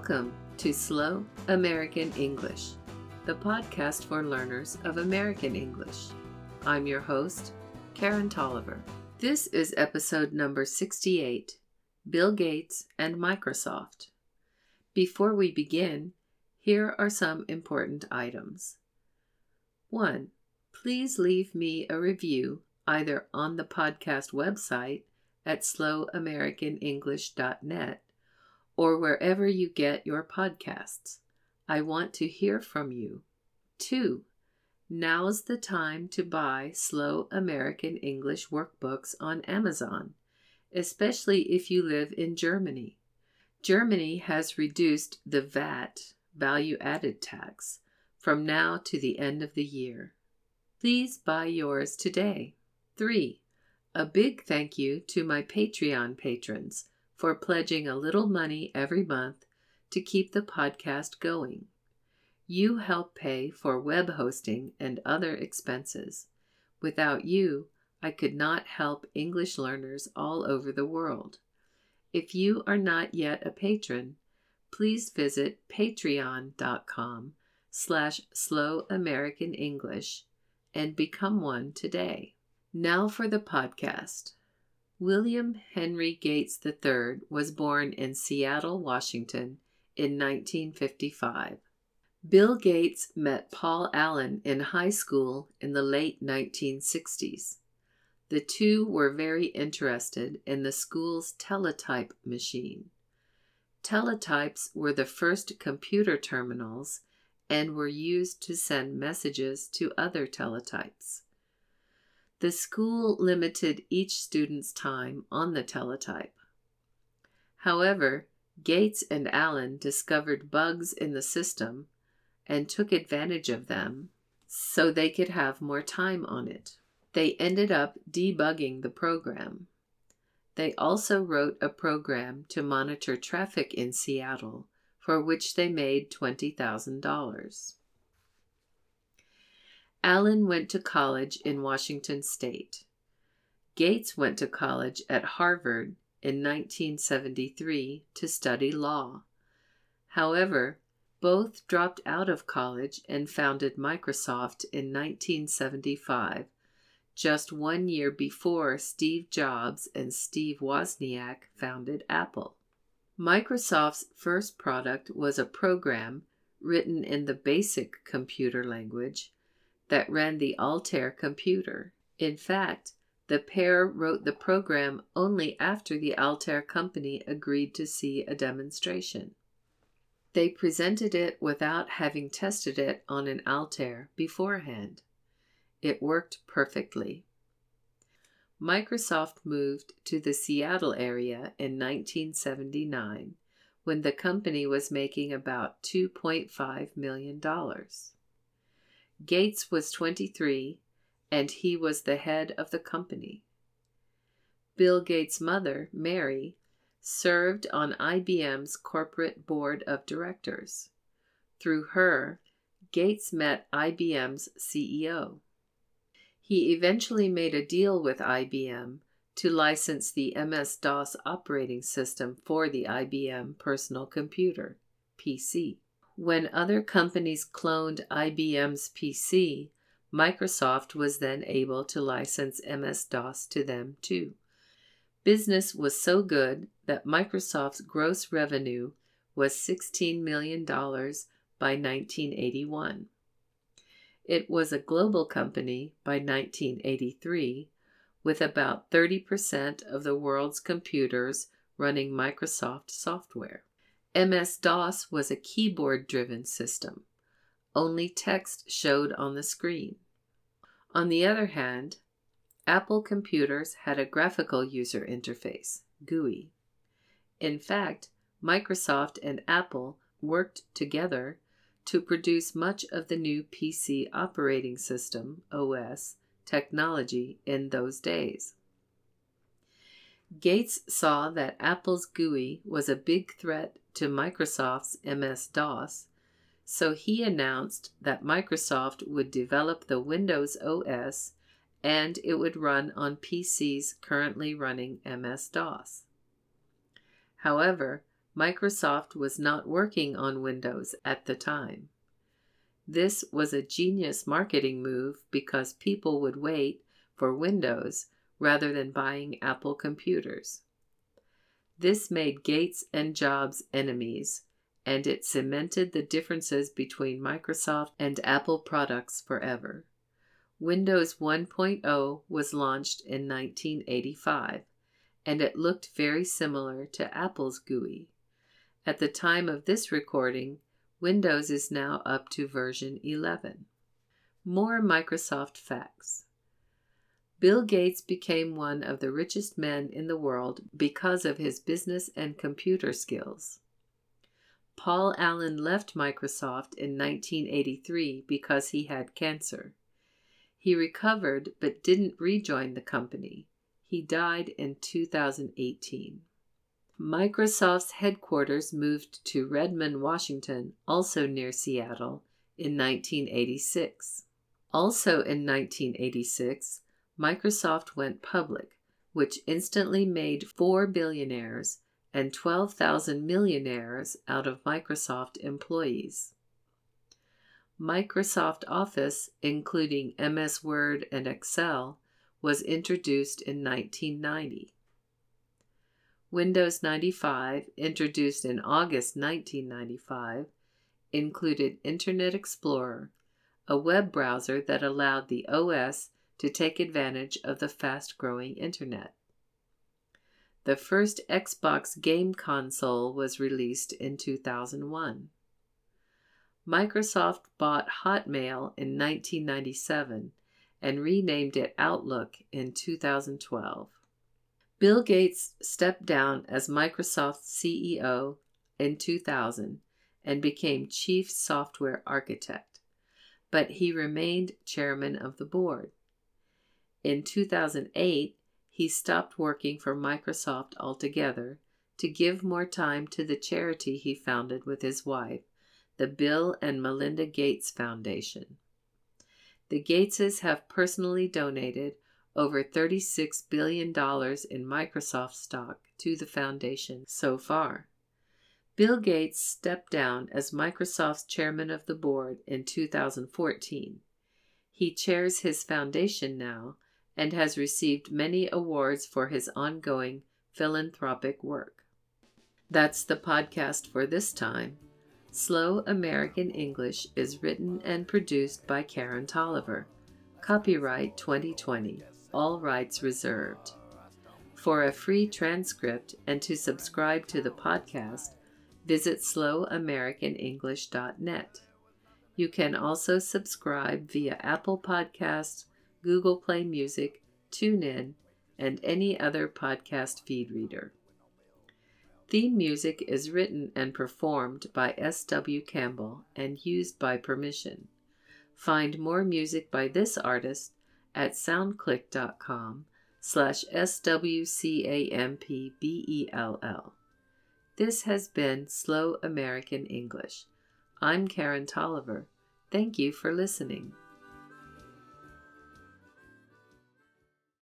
Welcome to Slow American English, the podcast for learners of American English. I'm your host, Karen Tolliver. This is episode number 68 Bill Gates and Microsoft. Before we begin, here are some important items. 1. Please leave me a review either on the podcast website at slowamericanenglish.net or wherever you get your podcasts. I want to hear from you. 2. Now's the time to buy Slow American English workbooks on Amazon, especially if you live in Germany. Germany has reduced the VAT, value added tax, from now to the end of the year. Please buy yours today. 3. A big thank you to my Patreon patrons for pledging a little money every month to keep the podcast going. You help pay for web hosting and other expenses. Without you, I could not help English learners all over the world. If you are not yet a patron, please visit patreon.com slash slow American English and become one today. Now for the podcast. William Henry Gates III was born in Seattle, Washington in 1955. Bill Gates met Paul Allen in high school in the late 1960s. The two were very interested in the school's teletype machine. Teletypes were the first computer terminals and were used to send messages to other teletypes. The school limited each student's time on the teletype. However, Gates and Allen discovered bugs in the system and took advantage of them so they could have more time on it. They ended up debugging the program. They also wrote a program to monitor traffic in Seattle, for which they made $20,000. Allen went to college in Washington State. Gates went to college at Harvard in 1973 to study law. However, both dropped out of college and founded Microsoft in 1975, just one year before Steve Jobs and Steve Wozniak founded Apple. Microsoft's first product was a program written in the BASIC computer language that ran the Altair computer. In fact, the pair wrote the program only after the Altair company agreed to see a demonstration. They presented it without having tested it on an Altair beforehand. It worked perfectly. Microsoft moved to the Seattle area in 1979 when the company was making about $2.5 million. Gates was 23 and he was the head of the company. Bill Gates' mother, Mary, served on IBM's corporate board of directors. Through her, Gates met IBM's CEO. He eventually made a deal with IBM to license the MS DOS operating system for the IBM personal computer, PC. When other companies cloned IBM's PC, Microsoft was then able to license MS DOS to them too. Business was so good that Microsoft's gross revenue was $16 million by 1981. It was a global company by 1983, with about 30% of the world's computers running Microsoft software. MS DOS was a keyboard driven system. Only text showed on the screen. On the other hand, Apple computers had a graphical user interface, GUI. In fact, Microsoft and Apple worked together to produce much of the new PC operating system, OS, technology in those days. Gates saw that Apple's GUI was a big threat to Microsoft's MS DOS, so he announced that Microsoft would develop the Windows OS and it would run on PCs currently running MS DOS. However, Microsoft was not working on Windows at the time. This was a genius marketing move because people would wait for Windows rather than buying Apple computers. This made Gates and Jobs enemies, and it cemented the differences between Microsoft and Apple products forever. Windows 1.0 was launched in 1985, and it looked very similar to Apple's GUI. At the time of this recording, Windows is now up to version 11. More Microsoft facts. Bill Gates became one of the richest men in the world because of his business and computer skills. Paul Allen left Microsoft in 1983 because he had cancer. He recovered but didn't rejoin the company. He died in 2018. Microsoft's headquarters moved to Redmond, Washington, also near Seattle, in 1986. Also in 1986, Microsoft went public, which instantly made four billionaires and 12,000 millionaires out of Microsoft employees. Microsoft Office, including MS Word and Excel, was introduced in 1990. Windows 95, introduced in August 1995, included Internet Explorer, a web browser that allowed the OS to take advantage of the fast growing internet. The first Xbox game console was released in 2001. Microsoft bought Hotmail in 1997 and renamed it Outlook in 2012. Bill Gates stepped down as Microsoft's CEO in 2000 and became Chief Software Architect, but he remained Chairman of the Board. In 2008, he stopped working for Microsoft altogether to give more time to the charity he founded with his wife, the Bill and Melinda Gates Foundation. The Gateses have personally donated over $36 billion in Microsoft stock to the foundation so far. Bill Gates stepped down as Microsoft's chairman of the board in 2014. He chairs his foundation now and has received many awards for his ongoing philanthropic work. That's the podcast for this time. Slow American English is written and produced by Karen Tolliver. Copyright 2020. All rights reserved. For a free transcript and to subscribe to the podcast, visit slowamericanenglish.net. You can also subscribe via Apple Podcasts, Google Play Music, TuneIn, and any other podcast feed reader. Theme music is written and performed by S.W. Campbell and used by permission. Find more music by this artist at soundclick.com slash S-W-C-A-M-P-B-E-L-L. This has been Slow American English. I'm Karen Tolliver. Thank you for listening.